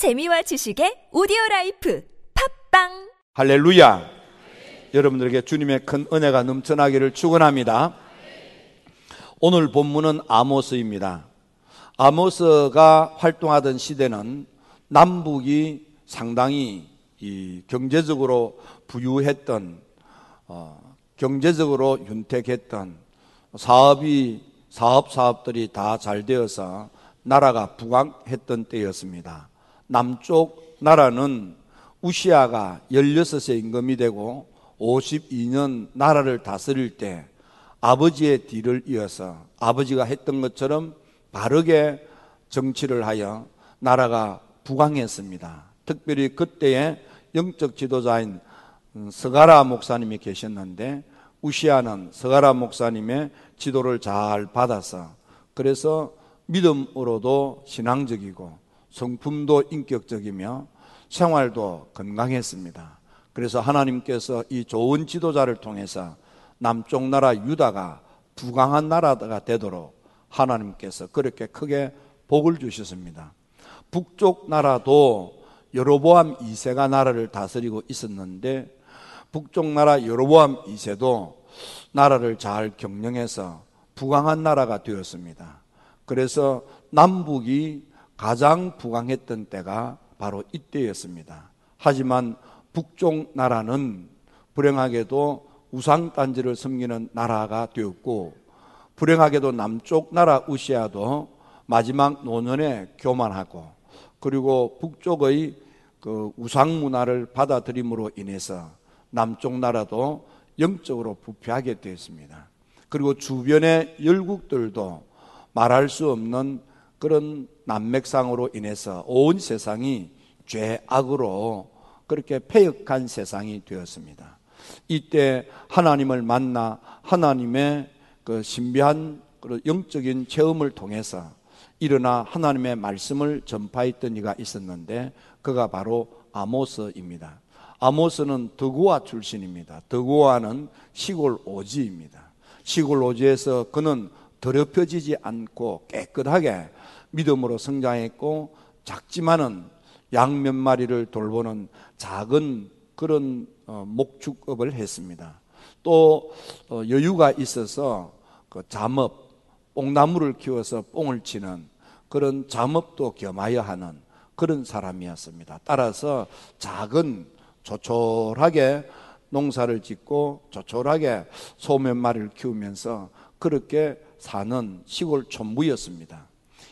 재미와 지식의 오디오 life 팟빵 할렐루야. 여러분들에게 주님의 큰 은혜가 넘쳐나기를 축원합니다. 오늘 본문은 아모스입니다. 아모스가 활동하던 시대는 남북이 상당히 이 경제적으로 부유했던 어, 경제적으로 윤택했던 사업이 사업 사업들이 다 잘 되어서 나라가 부강했던 때였습니다. 남쪽 나라는 우시아가 16세 임금이 되고 52년 나라를 다스릴 때 아버지의 뒤를 이어서 아버지가 했던 것처럼 바르게 정치를 하여 나라가 부강했습니다. 특별히 그때의 영적 지도자인 서가라 목사님이 계셨는데 우시아는 서가라 목사님의 지도를 잘 받아서 그래서 믿음으로도 신앙적이고 성품도 인격적이며 생활도 건강했습니다. 그래서 하나님께서 이 좋은 지도자를 통해서 남쪽 나라 유다가 부강한 나라가 되도록 하나님께서 그렇게 크게 복을 주셨습니다. 북쪽 나라도 여로보암 2세가 나라를 다스리고 있었는데 북쪽 나라 여로보암 2세도 나라를 잘 경영해서 부강한 나라가 되었습니다. 그래서 남북이 가장 부강했던 때가 바로 이때였습니다. 하지만 북쪽 나라는 불행하게도 우상단지를 섬기는 나라가 되었고 불행하게도 남쪽 나라 우시아도 마지막 노년에 교만하고 그리고 북쪽의 그 우상 문화를 받아들임으로 인해서 남쪽 나라도 영적으로 부패하게 되었습니다. 그리고 주변의 열국들도 말할 수 없는 그런 난맥상으로 인해서 온 세상이 죄악으로 그렇게 폐역한 세상이 되었습니다. 이때 하나님을 만나 하나님의 그 신비한 그 영적인 체험을 통해서 일어나 하나님의 말씀을 전파했던 이가 있었는데 그가 바로 아모스입니다. 아모스는 더고아 출신입니다. 더고아는 시골 오지입니다. 시골 오지에서 그는 더럽혀지지 않고 깨끗하게 믿음으로 성장했고 작지만은 양 몇 마리를 돌보는 작은 그런 어, 목축업을 했습니다. 또 어, 여유가 있어서 그 잠업, 뽕나무를 키워서 뽕을 치는 그런 잠업도 겸하여 하는 그런 사람이었습니다. 따라서 작은 조촐하게 농사를 짓고 조촐하게 소 몇 마리를 키우면서 그렇게 사는 시골 촌부였습니다.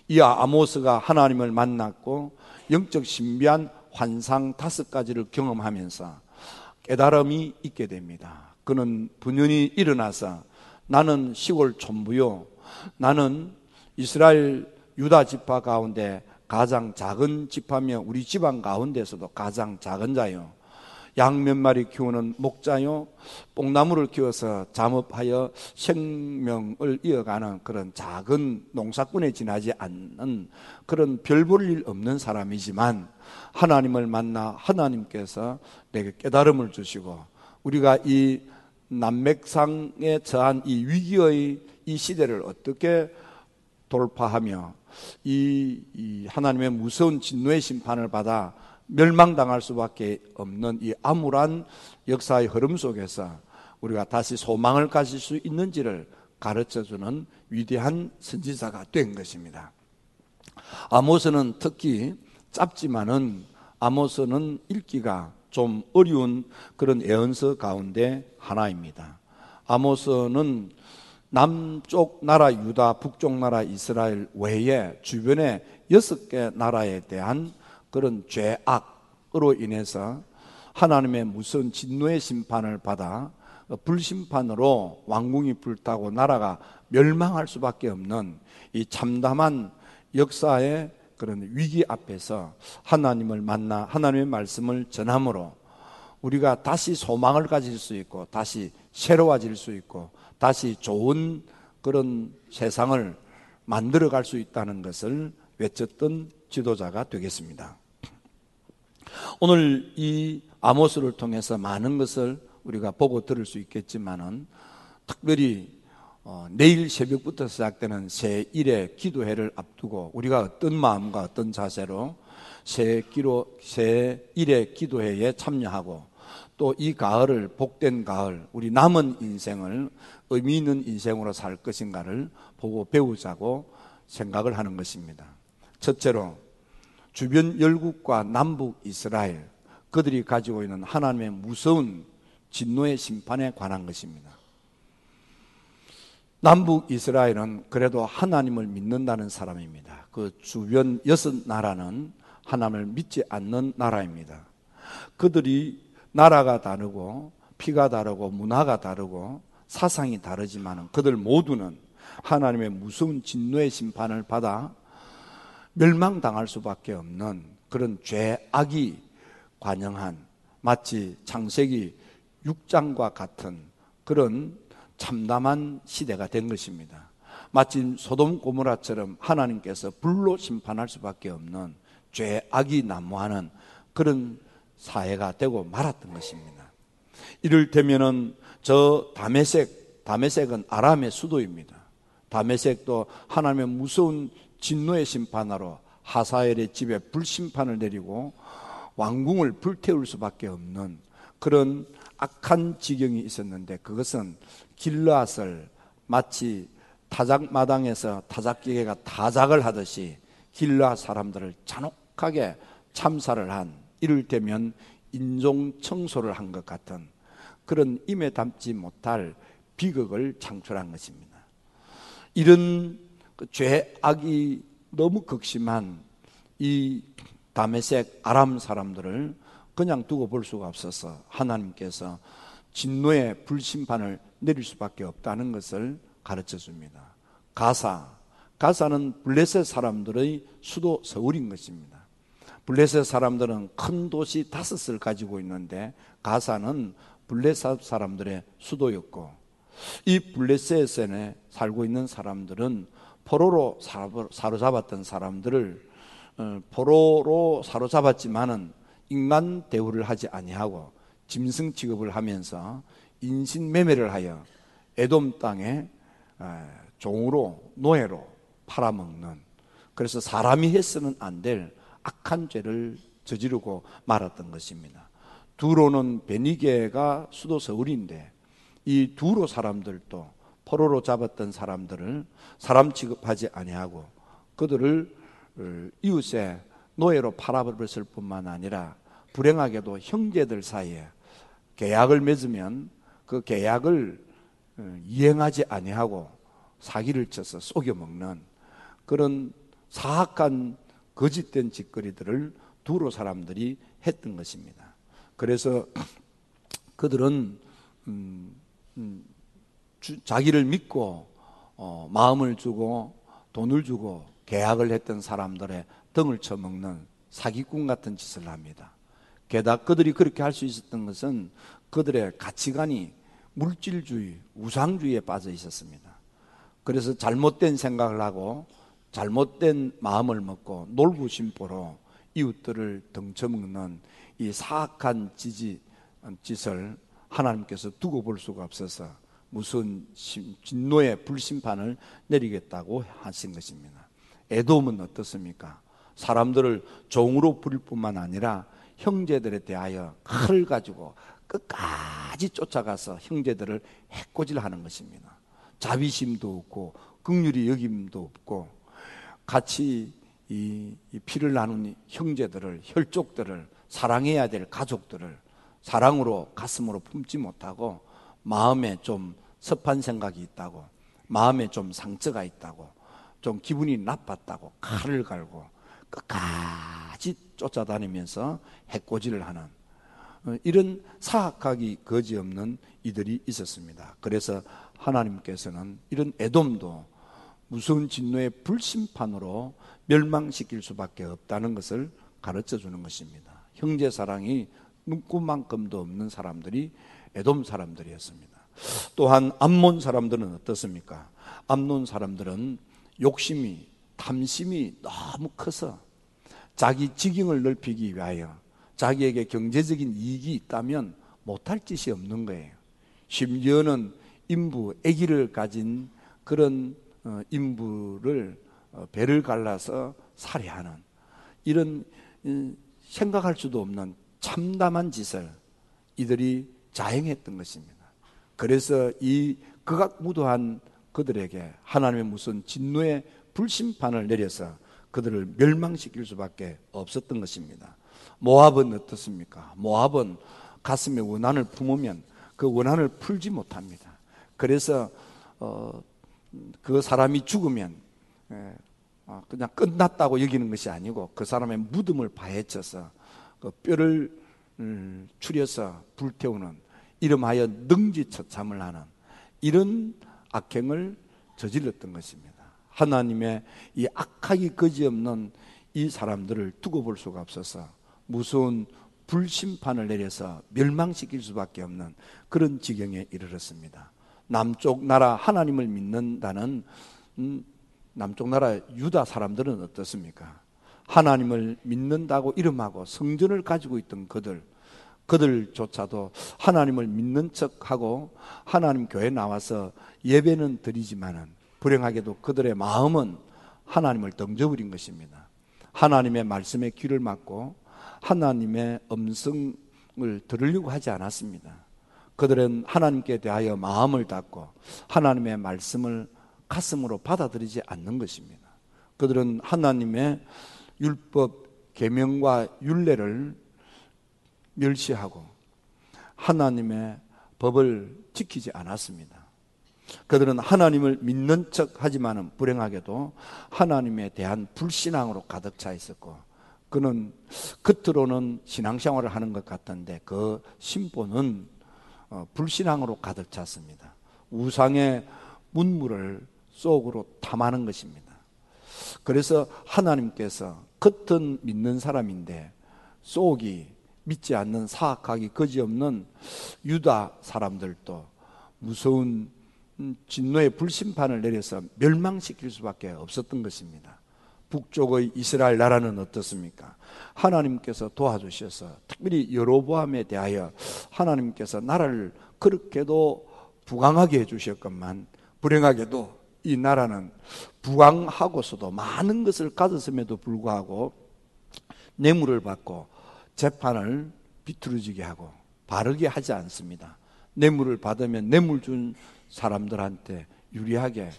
이 아모스가 하나님을 만났고 영적 신비한 환상 다섯 가지를 경험하면서 깨달음이 있게 됩니다. 그는 분연히 일어나서 나는 시골 촌부요. 나는 이스라엘 유다 지파 가운데 가장 작은 지파며 우리 집안 가운데서도 가장 작은 자요. 양 몇 마리 키우는 목자요, 뽕나무를 키워서 잠업하여 생명을 이어가는 그런 작은 농사꾼에 지나지 않는 그런 별 볼 일 없는 사람이지만 하나님을 만나 하나님께서 내게 깨달음을 주시고 우리가 이 남맥상에 처한 이 위기의 이 시대를 어떻게 돌파하며 이, 이 하나님의 무서운 진노의 심판을 받아 멸망당할 수밖에 없는 이 암울한 역사의 흐름 속에서 우리가 다시 소망을 가질 수 있는지를 가르쳐 주는 위대한 선지자가 된 것입니다. 아모스는 특히 짧지만은 아모스는 읽기가 좀 어려운 그런 예언서 가운데 하나입니다. 아모스는 남쪽 나라 유다, 북쪽 나라 이스라엘 외에 주변의 여섯 개 나라에 대한 그런 죄악으로 인해서 하나님의 무슨 진노의 심판을 받아 불심판으로 왕궁이 불타고 나라가 멸망할 수밖에 없는 이 참담한 역사의 그런 위기 앞에서 하나님을 만나 하나님의 말씀을 전함으로 우리가 다시 소망을 가질 수 있고 다시 새로워질 수 있고 다시 좋은 그런 세상을 만들어 갈 수 있다는 것을 외쳤던 지도자가 되겠습니다. 오늘 이 아모스를 통해서 많은 것을 우리가 보고 들을 수 있겠지만은 특별히 어, 내일 새벽부터 시작되는 새 일의 기도회를 앞두고 우리가 어떤 마음과 어떤 자세로 새 기로 새 일의 기도회에 참여하고 또 이 가을을 복된 가을 우리 남은 인생을 의미 있는 인생으로 살 것인가를 보고 배우자고 생각을 하는 것입니다. 첫째로 주변 열국과 남북 이스라엘 그들이 가지고 있는 하나님의 무서운 진노의 심판에 관한 것입니다. 남북 이스라엘은 그래도 하나님을 믿는다는 사람입니다. 그 주변 여섯 나라는 하나님을 믿지 않는 나라입니다. 그들이 나라가 다르고 피가 다르고 문화가 다르고 사상이 다르지만 그들 모두는 하나님의 무서운 진노의 심판을 받아 멸망당할 수밖에 없는 그런 죄악이 관영한 마치 창세기 6장과 같은 그런 참담한 시대가 된 것입니다. 마치 소돔 고모라처럼 하나님께서 불로 심판할 수밖에 없는 죄악이 난무하는 그런 사회가 되고 말았던 것입니다. 이를테면은 저 다메섹, 다메섹은 아람의 수도입니다. 다메섹도 하나님의 무서운 진노의 심판하러 하사엘의 집에 불심판을 내리고 왕궁을 불태울 수밖에 없는 그런 악한 지경이 있었는데 그것은 길라앗을 마치 타작 마당에서 타작기계가 타작을 하듯이 길라 사람들을 잔혹하게 참사를 한 이를테면 인종 청소를 한 것 같은 그런 임에 담지 못할 비극을 창출한 것입니다. 이런 그 죄악이 너무 극심한 이 다메섹 아람 사람들을 그냥 두고 볼 수가 없어서 하나님께서 진노의 불심판을 내릴 수밖에 없다는 것을 가르쳐 줍니다. 가사, 가사는 블레셋 사람들의 수도 서울인 것입니다. 블레셋 사람들은 큰 도시 다섯을 가지고 있는데 가사는 블레셋 사람들의 수도였고 이 블레셋에 살고 있는 사람들은 포로로 사로잡았던 사람들을 어, 포로로 사로잡았지만은 인간 대우를 하지 아니하고 짐승 취급을 하면서 인신매매를 하여 에돔 땅에 종으로 노예로 팔아먹는 그래서 사람이 했으면 안될 악한 죄를 저지르고 말았던 것입니다. 두로는 베니게가 수도 서울인데 이 두로 사람들도 포로로 잡았던 사람들을 사람 취급하지 아니하고 그들을 어, 이웃의 노예로 팔아버렸을 뿐만 아니라 불행하게도 형제들 사이에 계약을 맺으면 그 계약을 어, 이행하지 아니하고 사기를 쳐서 속여 먹는 그런 사악한 거짓된 짓거리들을 두로 사람들이 했던 것입니다. 그래서 그들은 음, 음, 주, 자기를 믿고 어, 마음을 주고 돈을 주고 계약을 했던 사람들의 등을 쳐먹는 사기꾼 같은 짓을 합니다. 게다가 그들이 그렇게 할 수 있었던 것은 그들의 가치관이 물질주의, 우상주의에 빠져 있었습니다. 그래서 잘못된 생각을 하고 잘못된 마음을 먹고 놀부심보로 이웃들을 등쳐먹는 이 사악한 지지, 짓을 하나님께서 두고 볼 수가 없어서 무슨 진노의 불심판을 내리겠다고 하신 것입니다. 에돔은 어떻습니까? 사람들을 종으로 부릴 뿐만 아니라 형제들에 대하여 칼을 가지고 끝까지 쫓아가서 형제들을 해코질하는 것입니다. 자비심도 없고 극률이 여김도 없고 같이 이, 이 피를 나눈 형제들을 혈족들을 사랑해야 될 가족들을 사랑으로 가슴으로 품지 못하고 마음에 좀 섭한 생각이 있다고 마음에 좀 상처가 있다고 좀 기분이 나빴다고 칼을 갈고 끝까지 쫓아다니면서 해코지를 하는 어, 이런 사악하기 거지 없는 이들이 있었습니다. 그래서 하나님께서는 이런 애돔도 무서운 진노의 불심판으로 멸망시킬 수밖에 없다는 것을 가르쳐 주는 것입니다. 형제 사랑이 눈꽃만큼도 없는 사람들이 애돔 사람들이었습니다. 또한 암몬 사람들은 어떻습니까? 암몬 사람들은 욕심이 탐심이 너무 커서 자기 직영을 넓히기 위하여 자기에게 경제적인 이익이 있다면 못할 짓이 없는 거예요. 심지어는 인부, 아기를 가진 그런 어, 인부를 어, 배를 갈라서 살해하는 이런 생각할 수도 없는 참담한 짓을 이들이 자행했던 것입니다. 그래서 이 극악무도한 그들에게 하나님의 무슨 진노의 불심판을 내려서 그들을 멸망시킬 수밖에 없었던 것입니다. 모압은 어떻습니까? 모압은 가슴에 원한을 품으면 그 원한을 풀지 못합니다. 그래서 어, 그 사람이 죽으면 예, 아, 그냥 끝났다고 여기는 것이 아니고 그 사람의 무덤을 파헤쳐서 그 뼈를 음, 추려서 불태우는 이름하여 능지처참을 하는 이런 악행을 저질렀던 것입니다. 하나님의 이 악하기 거지없는 이 사람들을 두고 볼 수가 없어서 무서운 불심판을 내려서 멸망시킬 수밖에 없는 그런 지경에 이르렀습니다. 남쪽 나라 하나님을 믿는다는 음, 남쪽 나라 유다 사람들은 어떻습니까? 하나님을 믿는다고 이름하고 성전을 가지고 있던 그들 그들조차도 하나님을 믿는 척하고 하나님 교회 나와서 예배는 드리지만은 불행하게도 그들의 마음은 하나님을 던져버린 것입니다. 하나님의 말씀에 귀를 막고 하나님의 음성을 들으려고 하지 않았습니다. 그들은 하나님께 대하여 마음을 닫고 하나님의 말씀을 가슴으로 받아들이지 않는 것입니다. 그들은 하나님의 율법 계명과 율례를 멸시하고 하나님의 법을 지키지 않았습니다. 그들은 하나님을 믿는 척 하지만은 불행하게도 하나님에 대한 불신앙으로 가득 차 있었고 그는 겉으로는 신앙생활을 하는 것 같던데 그 심보는 어, 불신앙으로 가득 찼습니다. 우상의 문물을 속으로 탐하는 것입니다. 그래서 하나님께서 겉은 믿는 사람인데 속이 믿지 않는 사악하기 거지없는 유다 사람들도 무서운 진노의 불심판을 내려서 멸망시킬 수밖에 없었던 것입니다. 북쪽의 이스라엘 나라는 어떻습니까? 하나님께서 도와주셔서 특별히 여로보암에 대하여 하나님께서 나라를 그렇게도 부강하게 해주셨건만 불행하게도 이 나라는 부강하고서도 많은 것을 가졌음에도 불구하고 뇌물을 받고 재판을 비틀어지게 하고 바르게 하지 않습니다. 뇌물을 받으면 뇌물 준 사람들한테 유리하게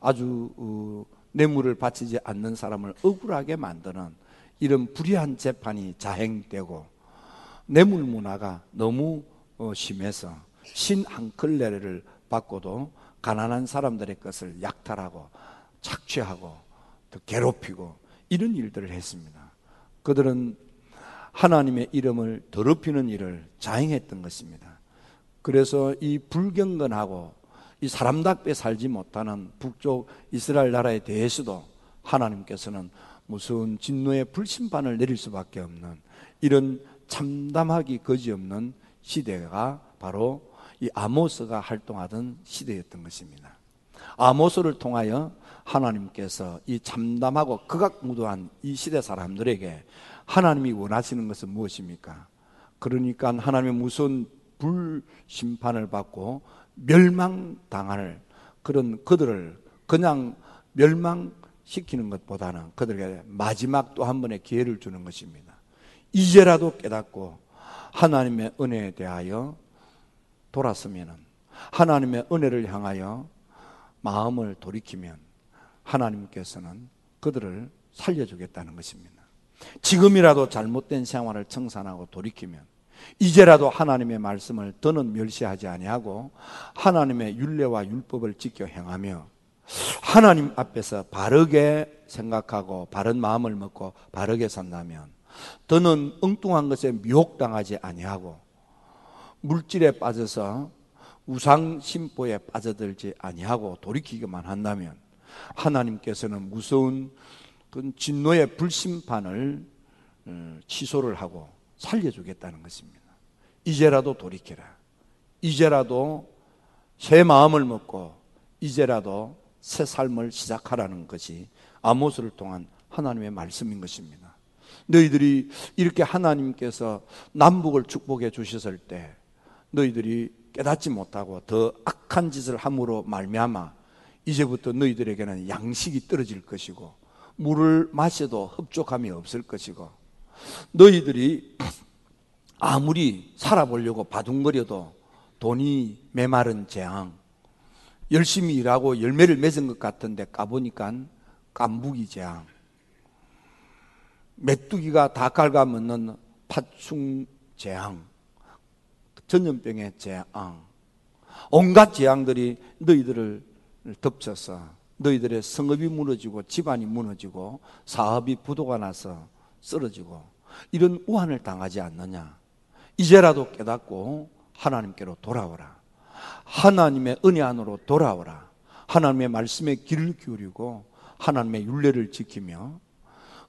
아주 어, 뇌물을 바치지 않는 사람을 억울하게 만드는 이런 불의한 재판이 자행되고 뇌물 문화가 너무 어, 심해서 신 한 클레를 받고도 가난한 사람들의 것을 약탈하고 착취하고 또 괴롭히고 이런 일들을 했습니다. 그들은 하나님의 이름을 더럽히는 일을 자행했던 것입니다. 그래서 이 불경건하고 이 사람답게 살지 못하는 북쪽 이스라엘 나라에 대해서도 하나님께서는 무서운 진노의 불심판을 내릴 수밖에 없는 이런 참담하기 거지없는 시대가 바로 이 아모스가 활동하던 시대였던 것입니다. 아모스를 통하여 하나님께서 이 참담하고 극악무도한 이 시대 사람들에게 하나님이 원하시는 것은 무엇입니까? 그러니까 하나님의 무서운 불심판을 받고 멸망당할 그런 그들을 그냥 멸망시키는 것보다는 그들에게 마지막 또 한 번의 기회를 주는 것입니다. 이제라도 깨닫고 하나님의 은혜에 대하여 돌았으면 하나님의 은혜를 향하여 마음을 돌이키면 하나님께서는 그들을 살려주겠다는 것입니다. 지금이라도 잘못된 생활을 청산하고 돌이키면 이제라도 하나님의 말씀을 더는 멸시하지 아니하고 하나님의 윤례와 율법을 지켜 행하며 하나님 앞에서 바르게 생각하고 바른 마음을 먹고 바르게 산다면 더는 엉뚱한 것에 미혹당하지 아니하고 물질에 빠져서 우상 심보에 빠져들지 아니하고 돌이키기만 한다면 하나님께서는 무서운 그 진노의 불심판을 어, 취소를 하고 살려주겠다는 것입니다. 이제라도 돌이켜라. 이제라도 새 마음을 먹고 이제라도 새 삶을 시작하라는 것이 아모스를 통한 하나님의 말씀인 것입니다. 너희들이 이렇게 하나님께서 남북을 축복해 주셨을 때 너희들이 깨닫지 못하고 더 악한 짓을 함으로 말미암아 이제부터 너희들에게는 양식이 떨어질 것이고 물을 마셔도 흡족함이 없을 것이고 너희들이 아무리 살아보려고 바둥거려도 돈이 메마른 재앙, 열심히 일하고 열매를 맺은 것 같은데 까보니까 깐부기 재앙, 메뚜기가 다 갉아먹는 파충 재앙, 전염병의 재앙, 온갖 재앙들이 너희들을 덮쳐서 너희들의 성업이 무너지고 집안이 무너지고 사업이 부도가 나서 쓰러지고 이런 우한을 당하지 않느냐. 이제라도 깨닫고 하나님께로 돌아오라. 하나님의 은혜 안으로 돌아오라. 하나님의 말씀에 귀를 기울이고 하나님의 윤례를 지키며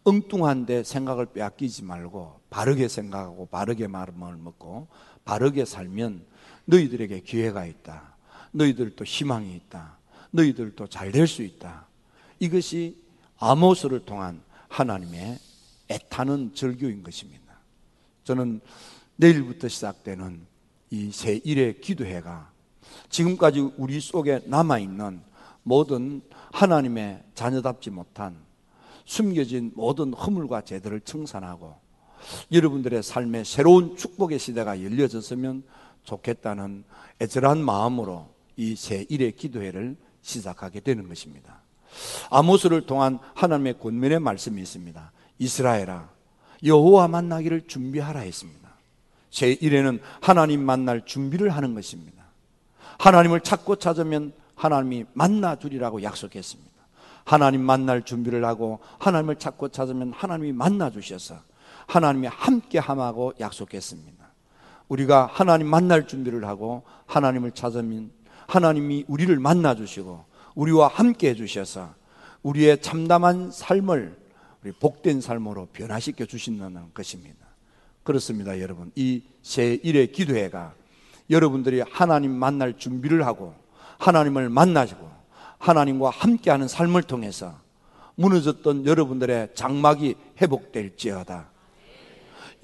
엉뚱한데 생각을 빼앗기지 말고 바르게 생각하고 바르게 마음을 먹고 바르게 살면 너희들에게 기회가 있다. 너희들도 희망이 있다. 너희들도 잘 될 수 있다. 이것이 아모스를 통한 하나님의 애타는 절교인 것입니다. 저는 내일부터 시작되는 이 새1의 기도회가 지금까지 우리 속에 남아있는 모든 하나님의 자녀답지 못한 숨겨진 모든 허물과 죄들을 청산하고 여러분들의 삶에 새로운 축복의 시대가 열려졌으면 좋겠다는 애절한 마음으로 이 새1의 기도회를 시작하게 되는 것입니다. 아모스를 통한 하나님의 권면의 말씀이 있습니다. 이스라엘아 여호와 만나기를 준비하라 했습니다. 제 1회는 하나님 만날 준비를 하는 것입니다. 하나님을 찾고 찾으면 하나님이 만나 주리라고 약속했습니다. 하나님 만날 준비를 하고 하나님을 찾고 찾으면 하나님이 만나 주셔서 하나님이 함께 함하고 약속했습니다. 우리가 하나님 만날 준비를 하고 하나님을 찾으면 하나님이 우리를 만나 주시고 우리와 함께 해 주셔서 우리의 참담한 삶을 우리 복된 삶으로 변화시켜 주신다는 것입니다. 그렇습니다, 여러분. 이 제1의 기도회가 여러분들이 하나님 만날 준비를 하고 하나님을 만나시고 하나님과 함께하는 삶을 통해서 무너졌던 여러분들의 장막이 회복될지어다.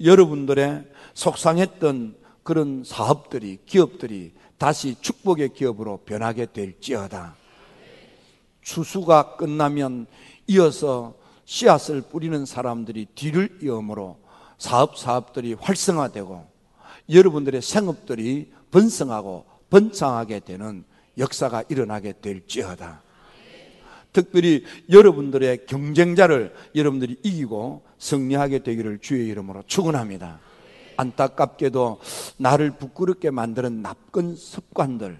여러분들의 속상했던 그런 사업들이, 기업들이 다시 축복의 기업으로 변하게 될지어다. 추수가 끝나면 이어서 씨앗을 뿌리는 사람들이 뒤를 이음으로 사업 사업들이 활성화되고 여러분들의 생업들이 번성하고 번창하게 되는 역사가 일어나게 될지어다. 특별히 여러분들의 경쟁자를 여러분들이 이기고 승리하게 되기를 주의 이름으로 축원합니다. 안타깝게도 나를 부끄럽게 만드는 나쁜 습관들,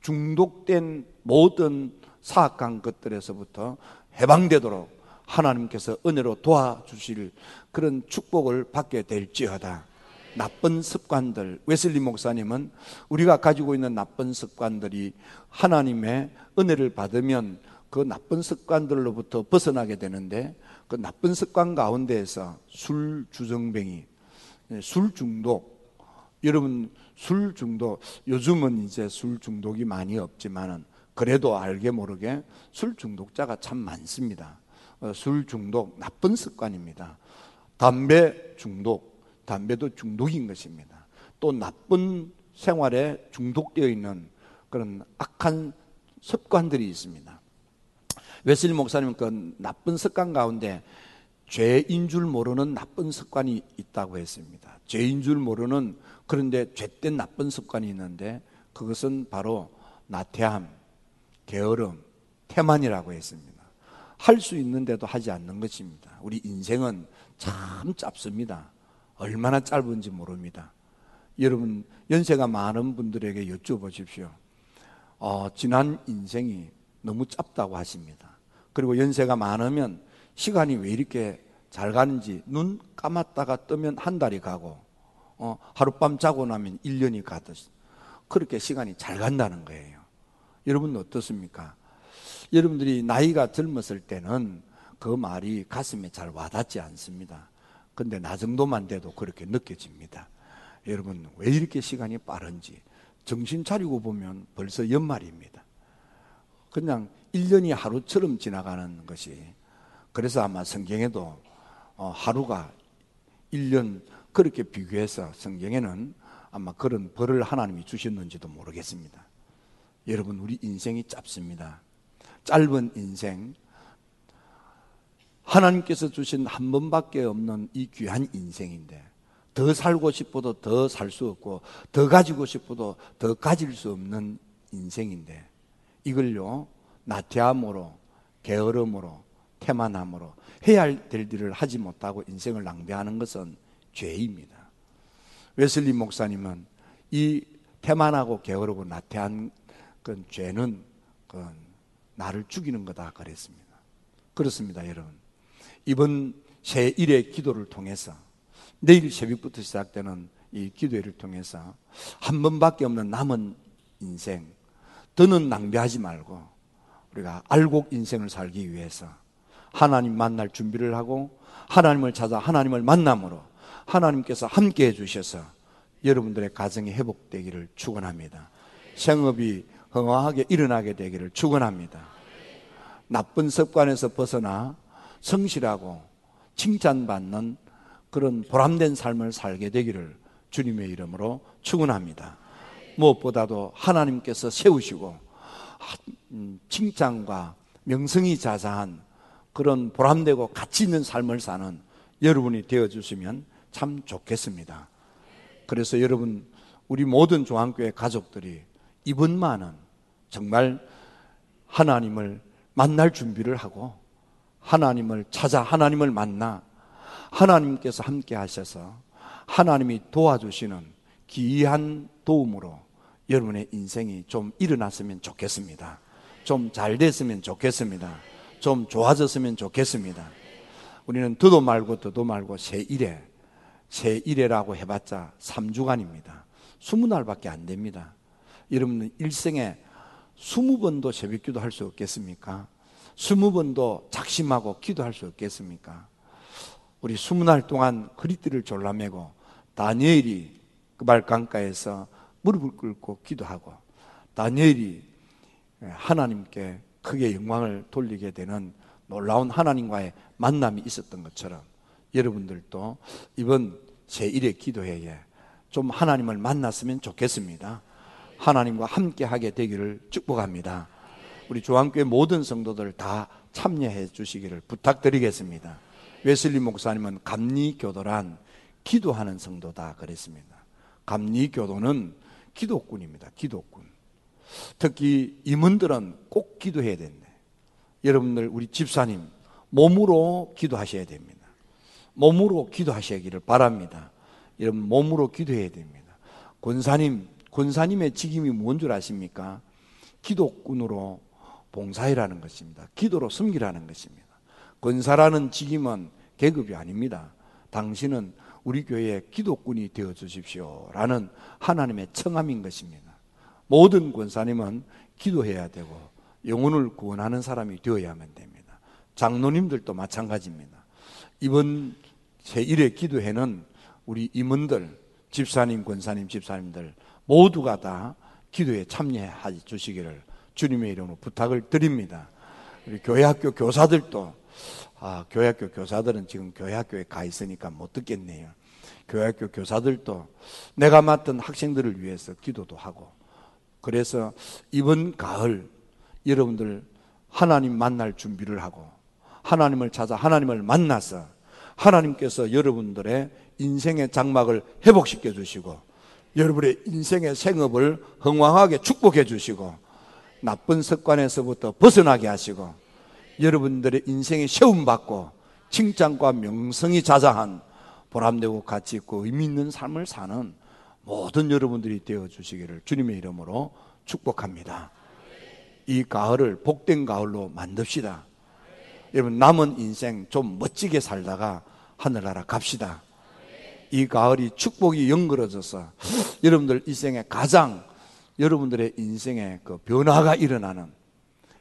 중독된 모든 사악한 것들에서부터 해방되도록 하나님께서 은혜로 도와주실 그런 축복을 받게 될지어다. 나쁜 습관들, 웨슬리 목사님은 우리가 가지고 있는 나쁜 습관들이 하나님의 은혜를 받으면 그 나쁜 습관들로부터 벗어나게 되는데 그 나쁜 습관 가운데에서 술 주정뱅이, 술 중독, 여러분 술 중독, 요즘은 이제 술 중독이 많이 없지만은 그래도 알게 모르게 술 중독자가 참 많습니다. 어, 술 중독 나쁜 습관입니다. 담배 중독, 담배도 중독인 것입니다. 또 나쁜 생활에 중독되어 있는 그런 악한 습관들이 있습니다. 웨슬리 목사님은 그 나쁜 습관 가운데 죄인 줄 모르는 나쁜 습관이 있다고 했습니다. 죄인 줄 모르는 그런데 죄된 나쁜 습관이 있는데 그것은 바로 나태함, 게으름, 태만이라고 했습니다. 할 수 있는데도 하지 않는 것입니다. 우리 인생은 참 짧습니다. 얼마나 짧은지 모릅니다. 여러분, 연세가 많은 분들에게 여쭤보십시오. 어, 지난 인생이 너무 짧다고 하십니다. 그리고 연세가 많으면 시간이 왜 이렇게 잘 가는지 눈 감았다가 뜨면 한 달이 가고 어, 하룻밤 자고 나면 1년이 가듯 그렇게 시간이 잘 간다는 거예요. 여러분 어떻습니까? 여러분들이 나이가 젊었을 때는 그 말이 가슴에 잘 와닿지 않습니다. 근데 나 정도만 돼도 그렇게 느껴집니다. 여러분, 왜 이렇게 시간이 빠른지 정신 차리고 보면 벌써 연말입니다. 그냥 1년이 하루처럼 지나가는 것이 그래서 아마 성경에도 어, 하루가 1년 그렇게 비교해서 성경에는 아마 그런 벌을 하나님이 주셨는지도 모르겠습니다. 여러분, 우리 인생이 짧습니다. 짧은 인생, 하나님께서 주신 한 번밖에 없는 이 귀한 인생인데 더 살고 싶어도 더 살 수 없고 더 가지고 싶어도 더 가질 수 없는 인생인데 이걸요 나태함으로 게으름으로 태만함으로 해야 될 일을 하지 못하고 인생을 낭비하는 것은 죄입니다. 웨슬리 목사님은 이 태만하고 게으르고 나태한 그 죄는 그 나를 죽이는 거다 그랬습니다. 그렇습니다, 여러분. 이번 새1의 기도를 통해서 내일 새벽부터 시작되는 이 기도회를 통해서 한 번밖에 없는 남은 인생 더는 낭비하지 말고 우리가 알곡 인생을 살기 위해서 하나님 만날 준비를 하고 하나님을 찾아 하나님을 만남으로 하나님께서 함께 해주셔서 여러분들의 가정이 회복되기를 축원합니다. 생업이 건강하게 일어나게 되기를 축원합니다. 나쁜 습관에서 벗어나 성실하고 칭찬받는 그런 보람된 삶을 살게 되기를 주님의 이름으로 축원합니다. 무엇보다도 하나님께서 세우시고 음, 칭찬과 명성이 자자한 그런 보람되고 가치 있는 삶을 사는 여러분이 되어 주시면 참 좋겠습니다. 그래서 여러분 우리 모든 중앙교회 가족들이 이번만은 정말 하나님을 만날 준비를 하고 하나님을 찾아 하나님을 만나 하나님께서 함께 하셔서 하나님이 도와주시는 기이한 도움으로 여러분의 인생이 좀 일어났으면 좋겠습니다. 좀 잘 됐으면 좋겠습니다. 좀 좋아졌으면 좋겠습니다. 우리는 더도 말고 더도 말고 새1회, 새1회라고 해봤자 3주간입니다. 20날밖에 안 됩니다. 여러분은 일생에 20번도 새벽 기도 할 수 없겠습니까? 20번도 작심하고 기도할 수 없겠습니까? 우리 20날 동안 그리스를 졸라매고 다니엘이 그발 강가에서 무릎을 꿇고 기도하고 다니엘이 하나님께 크게 영광을 돌리게 되는 놀라운 하나님과의 만남이 있었던 것처럼 여러분들도 이번 제1의 기도회에 좀 하나님을 만났으면 좋겠습니다. 하나님과 함께 하게 되기를 축복합니다. 우리 조항교회 모든 성도들 다 참여해 주시기를 부탁드리겠습니다. 웨슬리 목사님은 감리 교도란 기도하는 성도다 그랬습니다. 감리 교도는 기도꾼입니다. 기도꾼. 특히 임원들은 꼭 기도해야 된대. 여러분들 우리 집사님 몸으로 기도하셔야 됩니다. 몸으로 기도하시기를 바랍니다. 여러분 몸으로 기도해야 됩니다. 권사님 권사님의 직임이 뭔 줄 아십니까? 기도꾼으로 봉사해라는 것입니다. 기도로 숨기라는 것입니다. 권사라는 직임은 계급이 아닙니다. 당신은 우리 교회의 기도꾼이 되어 주십시오. 라는 하나님의 청함인 것입니다. 모든 권사님은 기도해야 되고 영혼을 구원하는 사람이 되어야만 됩니다. 장로님들도 마찬가지입니다. 이번 제1회 기도회는 우리 임원들, 집사님, 권사님, 집사님들 모두가 다 기도에 참여해 주시기를 주님의 이름으로 부탁을 드립니다. 우리 교회 학교 교사들도 아, 교회학교 교사들은 지금 교회학교에 가 있으니까 못 듣겠네요. 교회학교 교사들도 내가 맡은 학생들을 위해서 기도도 하고 그래서 이번 가을 여러분들 하나님 만날 준비를 하고 하나님을 찾아 하나님을 만나서 하나님께서 여러분들의 인생의 장막을 회복시켜 주시고 여러분의 인생의 생업을 흥왕하게 축복해 주시고 나쁜 습관에서부터 벗어나게 하시고 여러분들의 인생이 세움받고 칭찬과 명성이 자자한 보람되고 가치 있고 의미 있는 삶을 사는 모든 여러분들이 되어 주시기를 주님의 이름으로 축복합니다. 이 가을을 복된 가을로 만듭시다. 여러분 남은 인생 좀 멋지게 살다가 하늘나라 갑시다. 이 가을이 축복이 연그러져서 여러분들 인생에 가장 여러분들의 인생에 그 변화가 일어나는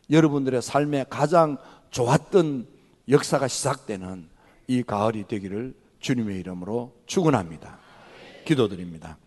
여러분들의 삶에 가장 좋았던 역사가 시작되는 이 가을이 되기를 주님의 이름으로 축원합니다. 기도드립니다.